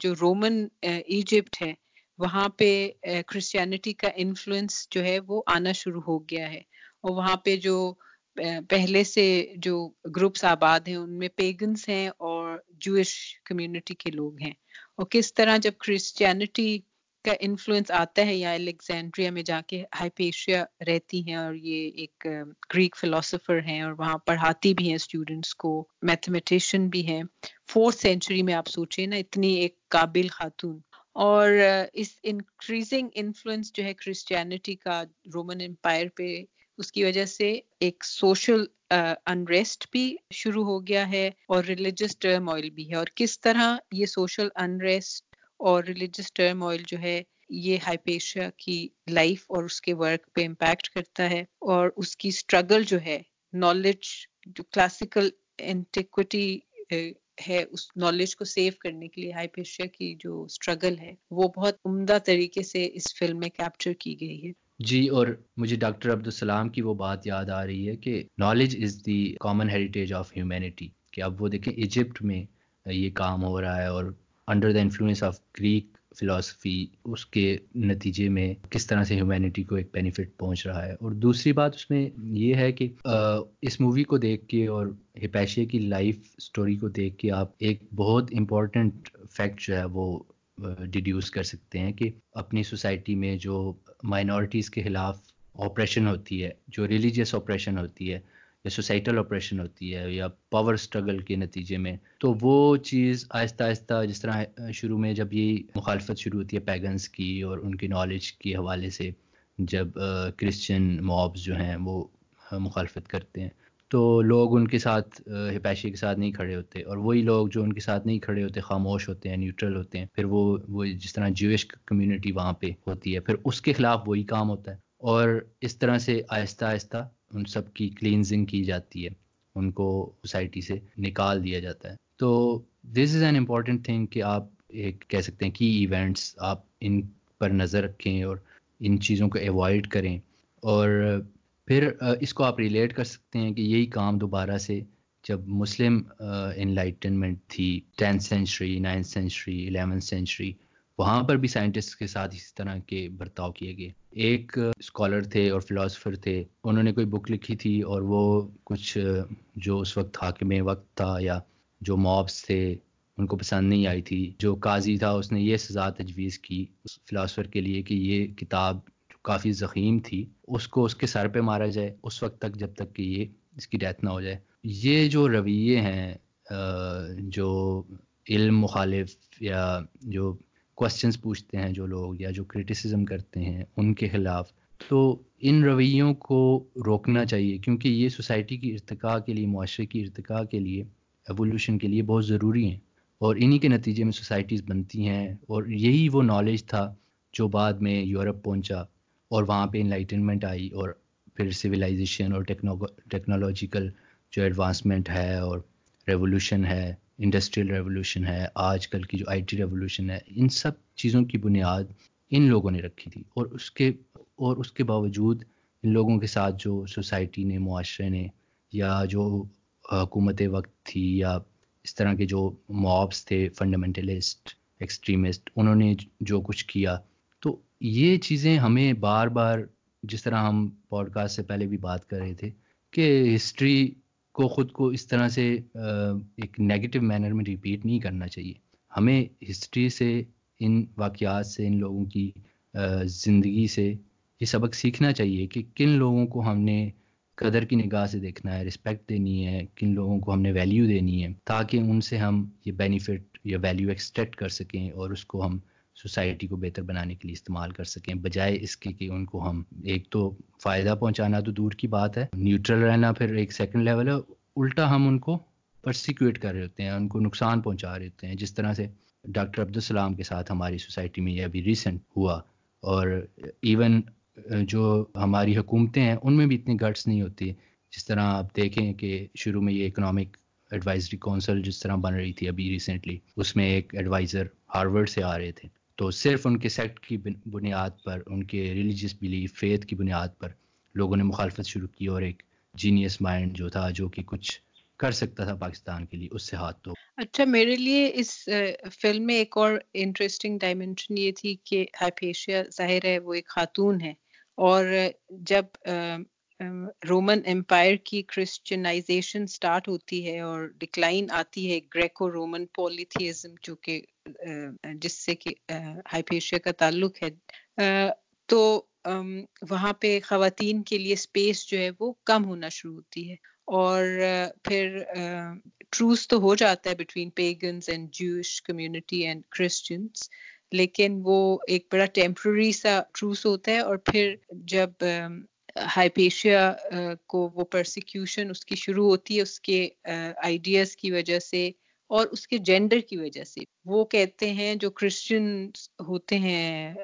جو رومن ایجپٹ ہے، وہاں پہ کرسچینٹی کا انفلوئنس جو ہے وہ آنا شروع ہو گیا ہے۔ اور وہاں پہ جو پہلے سے جو گروپس آباد ہیں، ان میں پیگنس ہیں اور جوش کمیونٹی کے لوگ ہیں۔ اور کس طرح جب کرسچینٹی کا انفلوئنس آتا ہے، یا الیگزینڈریا میں جا کے ہائیپیشیا رہتی ہیں اور یہ ایک گریک فلاسفر ہیں اور وہاں پڑھاتی بھی ہیں اسٹوڈینٹس کو میتھمیٹیشین بھی ہیں۔ فورتھ سینچری میں آپ سوچیں نا، اتنی ایک قابل خاتون۔ اور اس انکریزنگ انفلوئنس جو ہے کرسچینٹی کا رومن امپائر پہ اس کی وجہ سے ایک سوشل انریسٹ بھی شروع ہو گیا ہے اور ریلیجس ٹرم آئل بھی ہے۔ اور کس طرح یہ سوشل انریسٹ اور ریلیجس ٹرم آئل جو ہے، یہ ہائیپیشیا کی لائف اور اس کے ورک پہ امپیکٹ کرتا ہے۔ اور اس کی اسٹرگل جو ہے نالج جو کلاسیکل انٹیکوٹی ہے، اس نالج کو سیو کرنے کے لیے ہائیپیشیا کی جو اسٹرگل ہے، وہ بہت عمدہ طریقے سے اس فلم میں کیپچر کی گئی ہے۔ جی اور مجھے ڈاکٹر عبدالسلام کی وہ بات یاد آ رہی ہے کہ knowledge is the common heritage of humanity کہ اب وہ دیکھیں ایجپٹ میں یہ کام ہو رہا ہے اور under the influence of Greek philosophy اس کے نتیجے میں کس طرح سے ہیومینٹی کو ایک بینیفٹ پہنچ رہا ہے۔ اور دوسری بات اس میں یہ ہے کہ اس مووی کو دیکھ کے اور ہپیشے کی لائف سٹوری کو دیکھ کے آپ ایک بہت امپورٹنٹ فیکٹ جو ہے وہ Uh, ڈیڈیوس کر سکتے ہیں کہ اپنی سوسائٹی میں جو مائنورٹیز کے خلاف آپریشن ہوتی ہے، جو ریلیجیس آپریشن ہوتی ہے، یا سوسائٹل آپریشن ہوتی ہے، یا پاور اسٹرگل کے نتیجے میں، تو وہ چیز آہستہ آہستہ جس طرح شروع میں جب یہ مخالفت شروع ہوتی ہے پیگنس کی اور ان کی نالج کے حوالے سے، جب uh, کرسچن مابز جو ہیں وہ مخالفت کرتے ہیں۔ تو لوگ ان کے ساتھ ہپیشی کے ساتھ نہیں کھڑے ہوتے اور وہی لوگ جو ان کے ساتھ نہیں کھڑے ہوتے، خاموش ہوتے ہیں نیوٹرل ہوتے ہیں، پھر وہ وہ جس طرح جوش کمیونٹی وہاں پہ ہوتی ہے، پھر اس کے خلاف وہی کام ہوتا ہے اور اس طرح سے آہستہ آہستہ ان سب کی کلینزنگ کی جاتی ہے، ان کو سوسائٹی سے نکال دیا جاتا ہے۔ تو this is an important thing کہ آپ ایک کہہ سکتے ہیں کی ایونٹس آپ ان پر نظر رکھیں اور ان چیزوں کو ایوائڈ کریں اور پھر اس کو آپ ریلیٹ کر سکتے ہیں کہ یہی کام دوبارہ سے جب مسلم انلائٹنمنٹ تھی tenth century ninth century eleventh century وہاں پر بھی سائنٹسٹ کے ساتھ اسی طرح کے برتاؤ کیے گئے۔ ایک اسکالر تھے اور فلاسفر تھے، انہوں نے کوئی بک لکھی تھی اور وہ کچھ جو اس وقت حاکم وقت تھا یا جو مابس تھے، ان کو پسند نہیں آئی تھی۔ جو قاضی تھا، اس نے یہ سزا تجویز کی اس فلاسفر کے لیے کہ یہ کتاب کافی ضخیم تھی، اس کو اس کے سر پہ مارا جائے، اس وقت تک جب تک کہ یہ اس کی ڈیتھ نہ ہو جائے۔ یہ جو رویے ہیں جو علم مخالف یا جو کوشچنس پوچھتے ہیں جو لوگ یا جو کرٹیسزم کرتے ہیں ان کے خلاف، تو ان رویوں کو روکنا چاہیے۔ کیونکہ یہ سوسائٹی کی ارتقاء کے لیے، معاشرے کی ارتقاء کے لیے ایولیوشن کے لیے بہت ضروری ہیں۔ اور انہی کے نتیجے میں سوسائٹیز بنتی ہیں۔ اور یہی وہ نالج تھا جو بعد میں یورپ پہنچا۔ اور وہاں پہ انلائٹنمنٹ آئی اور پھر سویلائزیشن اور ٹیکنالوجیکل جو ایڈوانسمنٹ ہے اور ریولوشن ہے انڈسٹریل ریولوشن ہے، آج کل کی جو آئی ٹی ریولوشن ہے، ان سب چیزوں کی بنیاد ان لوگوں نے رکھی تھی اور اس کے، اور اس کے باوجود ان لوگوں کے ساتھ جو سوسائٹی نے، معاشرے نے یا جو حکومت وقت تھی یا اس طرح کے جو مابس تھے فنڈامنٹلسٹ ایکسٹریمسٹ انہوں نے جو کچھ کیا یہ چیزیں ہمیں بار بار جس طرح ہم پوڈ کاسٹ سے پہلے بھی بات کر رہے تھے کہ ہسٹری کو خود کو اس طرح سے ایک نیگیٹو مینر میں ریپیٹ نہیں کرنا چاہیے۔ ہمیں ہسٹری سے، ان واقعات سے، ان لوگوں کی زندگی سے یہ سبق سیکھنا چاہیے کہ کن لوگوں کو ہم نے قدر کی نگاہ سے دیکھنا ہے رسپیکٹ دینی ہے، کن لوگوں کو ہم نے ویلیو دینی ہے تاکہ ان سے ہم یہ بینیفٹ یا ویلیو ایکسٹریکٹ کر سکیں اور اس کو ہم سوسائٹی کو بہتر بنانے کے لیے استعمال کر سکیں۔ بجائے اس کے کہ ان کو ہم ایک تو فائدہ پہنچانا تو دور کی بات ہے، نیوٹرل رہنا پھر ایک سیکنڈ لیول ہے، الٹا ہم ان کو پرسیکیوٹ کر رہے ہوتے ہیں، ان کو نقصان پہنچا رہے ہوتے ہیں۔ جس طرح سے ڈاکٹر عبدالسلام کے ساتھ ہماری سوسائٹی میں یہ ابھی ریسنٹ ہوا اور ایون جو ہماری حکومتیں ہیں، ان میں بھی اتنی گٹس نہیں ہوتی۔ جس طرح آپ دیکھیں کہ شروع میں یہ اکنامک ایڈوائزری کونسل جس طرح بن رہی تھی ابھی ریسنٹلی اس میں ایک ایڈوائزر ہارورڈ سے آ رہے تھے۔ تو صرف ان کے سیکٹ کی بنیاد پر، ان کے ریلیجیس بلیف فیتھ کی بنیاد پر لوگوں نے مخالفت شروع کی اور ایک جینیس مائنڈ جو تھا، جو کہ کچھ کر سکتا تھا پاکستان کے لیے، اس سے ہاتھ تو اچھا میرے لیے اس فلم میں ایک اور انٹرسٹنگ ڈائمینشن یہ تھی کہ ہائپیشیا ظاہر ہے، وہ ایک خاتون ہے۔ اور جب رومن امپائر کی کرسچنائزیشن سٹارٹ ہوتی ہے اور ڈکلائن آتی ہے گریکو رومن پولیتھیزم جو کہ جس سے کہ ہائپیشیا کا تعلق ہے تو وہاں پہ خواتین کے لیے اسپیس جو ہے وہ کم ہونا شروع ہوتی ہے اور پھر ٹروس تو ہو جاتا ہے between pagans and Jewish community and Christians لیکن وہ ایک بڑا ٹیمپرری سا ٹروس ہوتا ہے اور پھر جب ہائیپیشیا کو وہ پرسیکیوشن اس کی شروع ہوتی ہے، اس کے آئیڈیاز کی وجہ سے اور اس کے جینڈر کی وجہ سے۔ وہ کہتے ہیں، جو کرسچن ہوتے ہیں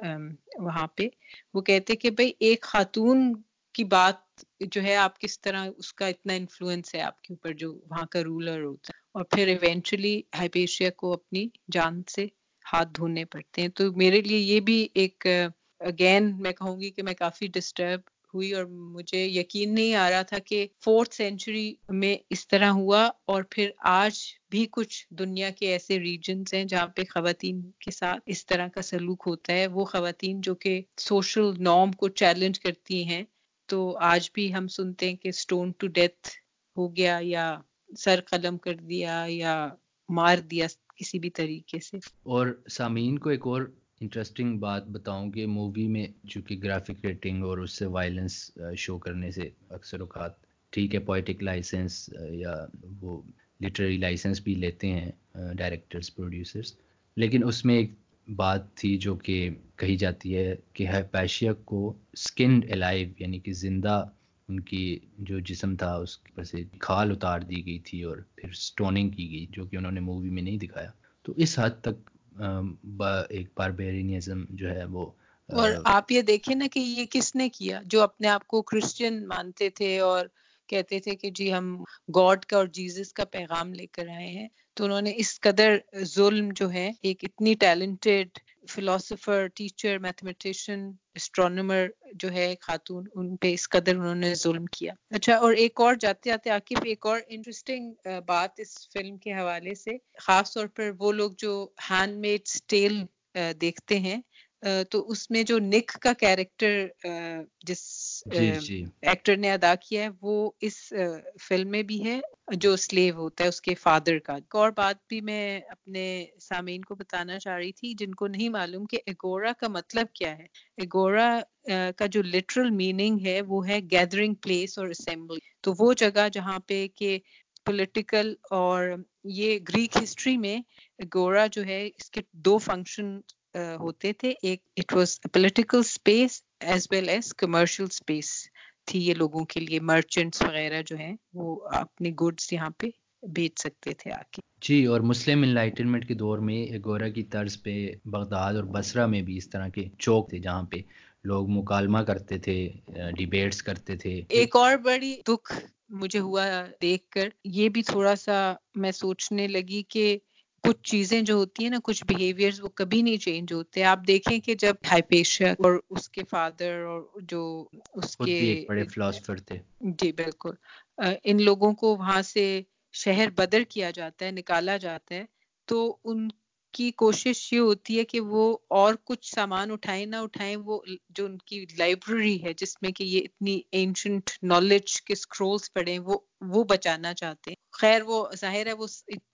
وہاں پہ، وہ کہتے کہ بھائی ایک خاتون کی بات جو ہے، آپ کس طرح اس کا اتنا انفلوئنس ہے آپ کے اوپر جو وہاں کا رولر ہوتا ہے۔ اور پھر ایونچولی ہائیپیشیا کو اپنی جان سے ہاتھ دھونے پڑتے ہیں۔ تو میرے لیے یہ بھی ایک اگین میں کہوں گی کہ میں کافی ڈسٹرب ہوئی اور مجھے یقین نہیں آ رہا تھا کہ فورتھ سینچری میں اس طرح ہوا اور پھر آج بھی کچھ دنیا کے ایسے ریجنز ہیں جہاں پہ خواتین کے ساتھ اس طرح کا سلوک ہوتا ہے۔ وہ خواتین جو کہ سوشل نارم کو چیلنج کرتی ہیں۔ تو آج بھی ہم سنتے ہیں کہ اسٹون ٹو ڈیتھ ہو گیا یا سر قلم کر دیا یا مار دیا کسی بھی طریقے سے۔ اور سامعین کو ایک اور انٹرسٹنگ بات بتاؤں کہ مووی میں چونکہ گرافک ریٹنگ اور اس سے وائلنس شو کرنے سے اکثر اوقات ٹھیک ہے پوئٹک لائسنس یا وہ لٹری لائسنس بھی لیتے ہیں ڈائریکٹرز پروڈیوسرز لیکن اس میں ایک بات تھی جو کہ کہی جاتی ہے کہ پیشیا کو اسکنڈ الائیو یعنی کہ زندہ ان کی جو جسم تھا، اس پر سے کھال اتار دی گئی تھی اور پھر سٹوننگ کی گئی، جو کہ انہوں نے مووی میں نہیں دکھایا۔ تو اس حد تک ایک باربیرینزم جو ہے وہ اور آپ یہ دیکھیں نا کہ یہ کس نے کیا، جو اپنے آپ کو کرسچن مانتے تھے اور کہتے تھے کہ جی ہم گاڈ کا اور جیزس کا پیغام لے کر آئے ہیں۔ تو انہوں نے اس قدر ظلم جو ہے، ایک اتنی talented philosopher teacher mathematician astronomer جو ہے خاتون، ان پہ اس قدر انہوں نے ظلم کیا۔ اچھا اور ایک اور جاتے جاتے عاقب، ایک اور انٹرسٹنگ بات اس فلم کے حوالے سے، خاص طور پر وہ لوگ جو ہینڈ میڈ اسٹیل دیکھتے ہیں۔ تو اس میں جو نک کا کیریکٹر جس ایکٹر جی، جی۔ نے ادا کیا ہے وہ اس فلم میں بھی ہے جو سلیو ہوتا ہے اس کے فادر کا۔ ایک اور بات بھی میں اپنے سامعین کو بتانا چاہ رہی تھی جن کو نہیں معلوم کہ ایگورا کا مطلب کیا ہے۔ ایگورا کا جو لٹرل میننگ ہے وہ ہے گیدرنگ پلیس اور اسمبلی تو وہ جگہ جہاں پہ کہ پولیٹیکل اور یہ گریک ہسٹری میں گورا جو ہے اس کے دو فنکشن ہوتے تھے۔ ایک it was political space as well as commercial space تھی یہ لوگوں کے لیے۔ مرچنٹس وغیرہ جو ہیں وہ اپنے گڈس یہاں پہ بیچ سکتے تھے آ کے۔ جی اور مسلم انلائٹنمنٹ کے دور میں گورا کی طرز پہ بغداد اور بصرہ میں بھی اس طرح کے چوک تھے جہاں پہ لوگ مکالمہ کرتے تھے ڈیبیٹس کرتے تھے۔ ایک اور بڑی دکھ مجھے ہوا دیکھ کر یہ بھی تھوڑا سا میں سوچنے لگی کہ کچھ چیزیں جو ہوتی ہیں نا کچھ بیہیویئر وہ کبھی نہیں چینج ہوتے۔ آپ دیکھیں کہ جب ہائیپیشیا اور اس کے فادر اور جو اس کے بڑے فلاسفر تھے۔ جی بالکل۔ ان لوگوں کو وہاں سے شہر بدر کیا جاتا ہے نکالا جاتا ہے۔ تو ان کی کوشش یہ ہوتی ہے کہ وہ اور کچھ سامان اٹھائیں نہ اٹھائیں وہ جو ان کی لائبریری ہے جس میں کہ یہ اتنی اینشنٹ نالج کے اسکرولس پڑے وہ وہ بچانا چاہتے ہیں۔ خیر وہ ظاہر ہے وہ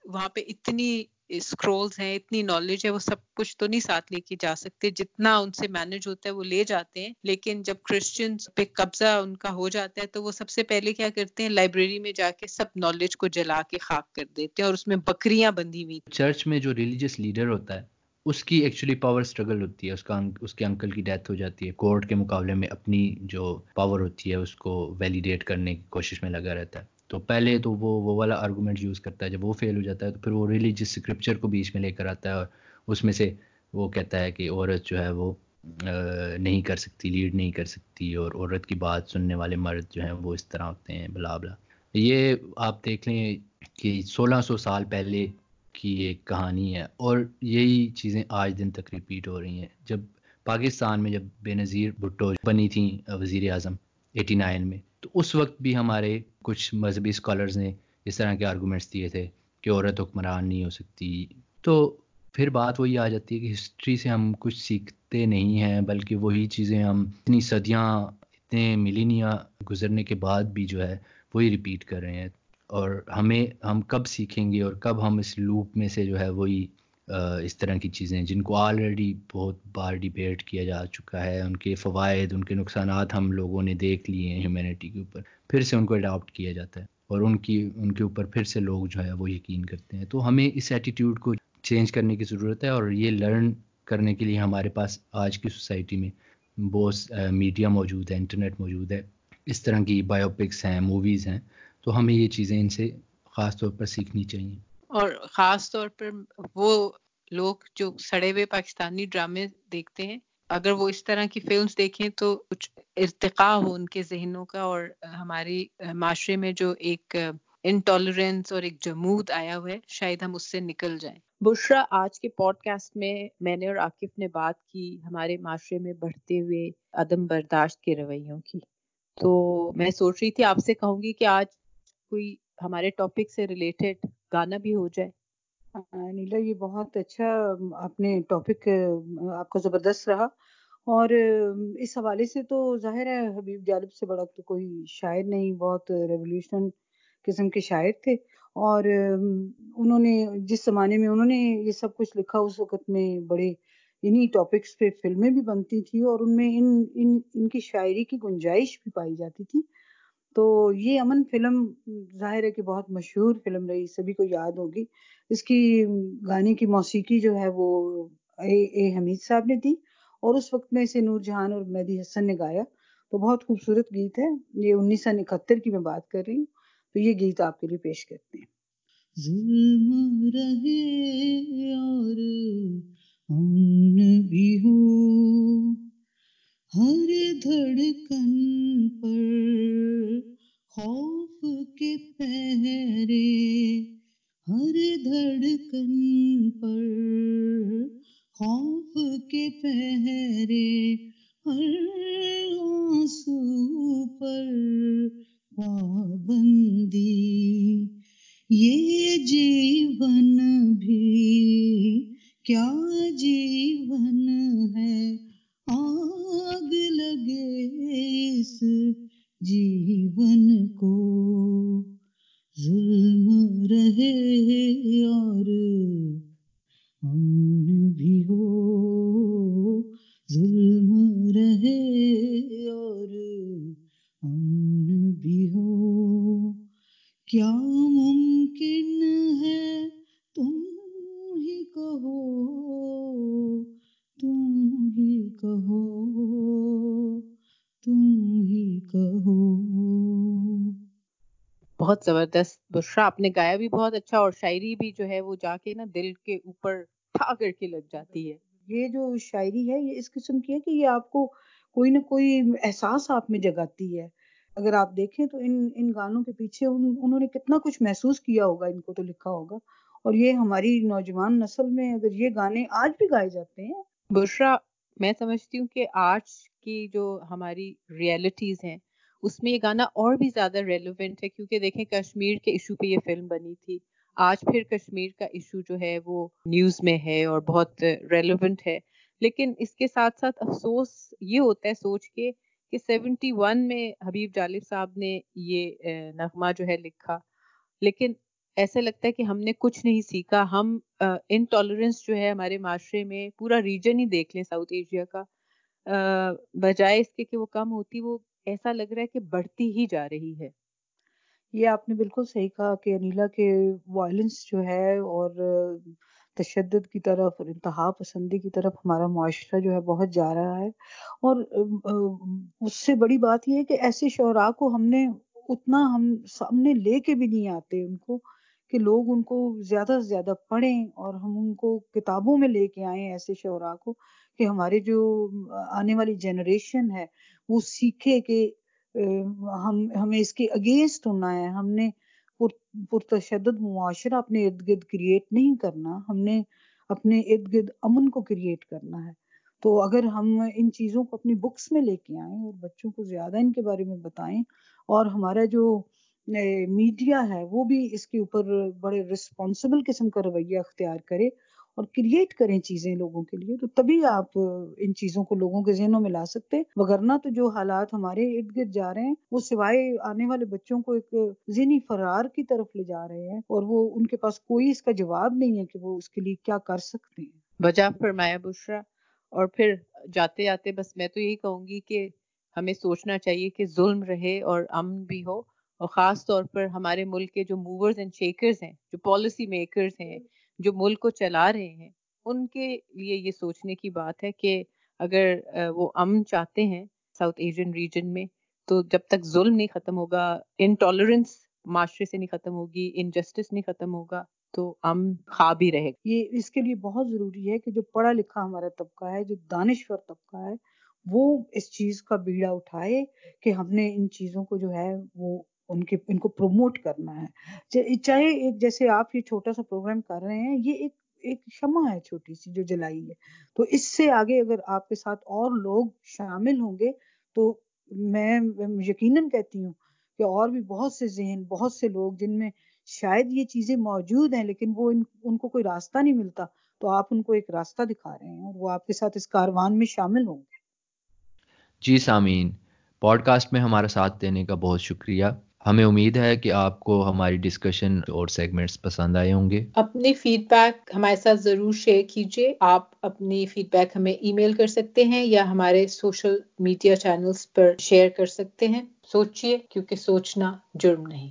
وہاں پہ اتنی اسکرولس ہیں، اتنی نالج ہے، وہ سب کچھ تو نہیں ساتھ لے کے جا سکتے۔ جتنا ان سے مینج ہوتا ہے، وہ لے جاتے ہیں۔ لیکن جب کرسچنس پہ قبضہ ان کا ہو جاتا ہے، تو وہ سب سے پہلے کیا کرتے ہیں؟ لائبریری میں جا کے سب نالج کو جلا کے خاک کر دیتے ہیں اور اس میں بکریاں بندھی ہوئی چرچ میں جو ریلیجیس لیڈر ہوتا ہے، اس کی ایکچولی پاور سٹرگل ہوتی ہے۔ اس کا اس کے انکل کی ڈیتھ ہو جاتی ہے۔ کورٹ کے مقابلے میں اپنی جو پاور ہوتی ہے، اس کو ویلیڈیٹ کرنے کی کوشش میں لگا رہتا ہے۔ تو پہلے تو وہ وہ والا آرگومنٹ یوز کرتا ہے، جب وہ فیل ہو جاتا ہے تو پھر وہ ریلیجیس اسکرپچر کو بیچ میں لے کر آتا ہے اور اس میں سے وہ کہتا ہے کہ عورت جو ہے وہ نہیں کر سکتی لیڈ نہیں کر سکتی اور عورت کی بات سننے والے مرد جو ہیں وہ اس طرح ہوتے ہیں، بلا بلا۔ یہ آپ دیکھ لیں کہ سولہ سو سال پہلے کی ایک کہانی ہے اور یہی چیزیں آج دن تک ریپیٹ ہو رہی ہیں۔ جب پاکستان میں جب بے نظیر بھٹو بنی تھیں وزیر اعظم ایٹی نائن میں تو اس وقت بھی ہمارے کچھ مذہبی اسکالرز نے اس طرح کے آرگومنٹس دیے تھے کہ عورت حکمران نہیں ہو سکتی۔ تو پھر بات وہی آ جاتی ہے کہ ہسٹری سے ہم کچھ سیکھتے نہیں ہیں، بلکہ وہی چیزیں ہم اتنی صدیاں، اتنے ملینیا گزرنے کے بعد بھی جو ہے وہی ریپیٹ کر رہے ہیں۔ اور ہمیں ہم کب سیکھیں گے اور کب ہم اس لوپ میں سے جو ہے وہی اس طرح کی چیزیں جن کو آلریڈی بہت بار ڈیبیٹ کیا جا چکا ہے، ان کے فوائد، ان کے نقصانات ہم لوگوں نے دیکھ لیے ہیں ہیومینٹی کے اوپر، پھر سے ان کو اڈاپٹ کیا جاتا ہے اور ان کی، ان کے اوپر پھر سے لوگ جو ہے وہ یقین کرتے ہیں۔ تو ہمیں اس ایٹیٹیوڈ کو چینج کرنے کی ضرورت ہے اور یہ لرن کرنے کے لیے ہمارے پاس آج کی سوسائٹی میں بہت میڈیا موجود ہے انٹرنیٹ موجود ہے، اس طرح کی بایوپکس ہیں موویز ہیں، تو ہمیں یہ چیزیں ان سے خاص طور پر سیکھنی چاہیے۔ اور خاص طور پر وہ لوگ جو سڑے ہوئے پاکستانی ڈرامے دیکھتے ہیں، اگر وہ اس طرح کی فلمز دیکھیں تو کچھ ارتقاء ہو ان کے ذہنوں کا اور ہماری معاشرے میں جو ایک انٹالرنس اور ایک جمود آیا ہوا ہے، شاید ہم اس سے نکل جائیں۔ بشرا، آج کے پوڈ کاسٹ میں میں نے اور عاقف نے بات کی ہمارے معاشرے میں بڑھتے ہوئے عدم برداشت کے رویوں کی۔ تو میں سوچ رہی تھی آپ سے کہوں گی کہ آج کوئی ہمارے ٹاپک سے ریلیٹڈ گانا بھی ہو جائے۔ نیلا، یہ بہت اچھا آپ نے ٹاپک آپ کا زبردست رہا۔ اور اس حوالے سے تو ظاہر ہے، حبیب جالب سے بڑا تو کوئی شاعر نہیں، بہت ریولیوشن قسم کے شاعر تھے۔ اور انہوں نے، جس زمانے میں انہوں نے یہ سب کچھ لکھا، اس وقت میں بڑے انہی ٹاپکس پہ فلمیں بھی بنتی تھی اور ان میں ان ان ان کی شاعری کی گنجائش بھی پائی جاتی تھی۔ تو یہ امن فلم ظاہر ہے کہ بہت مشہور فلم رہی، سبھی کو یاد ہوگی۔ اس کی گانے کی موسیقی جو ہے وہ اے اے حمید صاحب نے دی اور اس وقت میں اسے نور جہان اور مہدی حسن نے گایا۔ تو بہت خوبصورت گیت ہے۔ یہ انیس سو اکہتر کی میں بات کر رہی ہوں۔ تو یہ گیت آپ کے لیے پیش کرتے ہیں۔ ظلم رہے اور بھی ہو۔ ہر دھڑکن پر خوف کے پہرے ہر دھڑکن پر خوف کے پہرے ہر آنسو پر پابندی یہ جیون بھی کیا جیون ہے آگ لگے اس جیون کو۔ ظلم رہے اور امن بھی ہو۔ ظلم رہے اور امن بھی ہو۔ کیا ممکن ہے تم ہی کہو؟ کہو تم ہی کہو۔ بہت زبردست بشرا آپ نے گایا بھی بہت اچھا اور شاعری بھی جو ہے وہ جا کے نا دل کے اوپر ٹھا کر کے لگ جاتی ہے۔ یہ جو شاعری ہے یہ اس قسم کی ہے کہ یہ آپ کو کوئی نہ کوئی احساس آپ میں جگاتی ہے۔ اگر آپ دیکھیں تو ان ان گانوں کے پیچھے ان, انہوں نے کتنا کچھ محسوس کیا ہوگا ان کو تو لکھا ہوگا۔ اور یہ ہماری نوجوان نسل میں اگر یہ گانے آج بھی گائے جاتے ہیں۔ بشرا میں سمجھتی ہوں کہ آج کی جو ہماری ریئلٹیز ہیں، اس میں یہ گانا اور بھی زیادہ ریلیونٹ ہے، کیونکہ دیکھیں کشمیر کے ایشو پہ یہ فلم بنی تھی۔ آج پھر کشمیر کا ایشو جو ہے وہ نیوز میں ہے اور بہت ریلیونٹ ہے۔ لیکن اس کے ساتھ ساتھ افسوس یہ ہوتا ہے سوچ کے کہ سیونٹی ون میں حبیب جالب صاحب نے یہ نغمہ جو ہے لکھا۔ لیکن ایسا لگتا ہے کہ ہم نے کچھ نہیں سیکھا۔ ہم انٹالرنس جو ہے ہمارے معاشرے میں پورا ریجن ہی دیکھ لیں ساؤتھ ایشیا کا۔ بجائے اس کے کہ وہ کم ہوتی، وہ ایسا لگ رہا ہے کہ بڑھتی ہی جا رہی ہے۔ یہ آپ نے بالکل صحیح کہا کہ انیلا کے وائلنس جو ہے اور تشدد کی طرف اور انتہا پسندی کی طرف ہمارا معاشرہ جو ہے بہت جا رہا ہے۔ اور اس سے بڑی بات یہ ہے کہ ایسے شعراء کو ہم نے اتنا ہم سامنے لے کے بھی نہیں آتے ان کو۔ کہ لوگ ان کو زیادہ سے زیادہ پڑھیں اور ہم ان کو کتابوں میں لے کے آئیں ایسے شعراء کو کہ ہمارے جو آنے والی جنریشن ہے وہ سیکھے کہ ہم، ہمیں اس کے اگینسٹ ہونا ہے، ہم نے پرتشدد معاشرہ اپنے ارد گرد کریٹ نہیں کرنا، ہم نے اپنے ارد گرد امن کو کریٹ کرنا ہے۔ تو اگر ہم ان چیزوں کو اپنی بکس میں لے کے آئیں اور بچوں کو زیادہ ان کے بارے میں بتائیں اور ہمارا جو میڈیا ہے، وہ بھی اس کے اوپر بڑے رسپانسبل قسم کا رویہ اختیار کرے اور کریٹ کریں چیزیں لوگوں کے لیے، تو تبھی آپ ان چیزوں کو لوگوں کے ذہنوں میں لا سکتے۔ وگرنہ تو جو حالات ہمارے ارد گرد جا رہے ہیں، وہ سوائے آنے والے بچوں کو ایک ذہنی فرار کی طرف لے جا رہے ہیں اور وہ ان کے پاس کوئی اس کا جواب نہیں ہے کہ وہ اس کے لیے کیا کر سکتے ہیں۔ بجا فرمایا بشرا، اور پھر جاتے جاتے بس میں تو یہی کہوں گی کہ ہمیں سوچنا چاہیے کہ ظلم رہے اور امن بھی ہو۔ اور خاص طور پر ہمارے ملک کے جو موورز اینڈ شیکرز ہیں، جو پالیسی میکرز ہیں، جو ملک کو چلا رہے ہیں، ان کے لیے یہ سوچنے کی بات ہے کہ اگر وہ امن چاہتے ہیں ساؤتھ ایشین ریجن میں، تو جب تک ظلم نہیں ختم ہوگا انٹالرنس معاشرے سے نہیں ختم ہوگی انجسٹس نہیں ختم ہوگا، تو امن خواب ہی رہے گا۔ یہ اس کے لیے بہت ضروری ہے کہ جو پڑھا لکھا ہمارا طبقہ ہے، جو دانشور طبقہ ہے، وہ اس چیز کا بیڑا اٹھائے کہ ہم نے ان چیزوں کو جو ہے، وہ ان کے ان کو پروموٹ کرنا ہے۔ چاہے ایک جیسے آپ یہ چھوٹا سا پروگرام کر رہے ہیں یہ ایک ایک شمع ہے چھوٹی سی جو جلائی ہے۔ تو اس سے آگے اگر آپ کے ساتھ اور لوگ شامل ہوں گے تو میں یقیناً کہتی ہوں کہ اور بھی بہت سے ذہن بہت سے لوگ جن میں شاید یہ چیزیں موجود ہیں لیکن وہ ان, ان کو کوئی راستہ نہیں ملتا تو آپ ان کو ایک راستہ دکھا رہے ہیں اور وہ آپ کے ساتھ اس کاروان میں شامل ہوں گے۔ جی سامعین پوڈ کاسٹ میں ہمارا ساتھ دینے کا بہت شکریہ۔ ہمیں امید ہے کہ آپ کو ہماری ڈسکشن اور سیگمنٹس پسند آئے ہوں گے۔ اپنی فیڈ بیک ہمارے ساتھ ضرور شیئر کیجیے۔ آپ اپنی فیڈ بیک ہمیں ای میل کر سکتے ہیں یا ہمارے سوشل میڈیا چینلز پر شیئر کر سکتے ہیں۔ سوچئے کیونکہ سوچنا جرم نہیں۔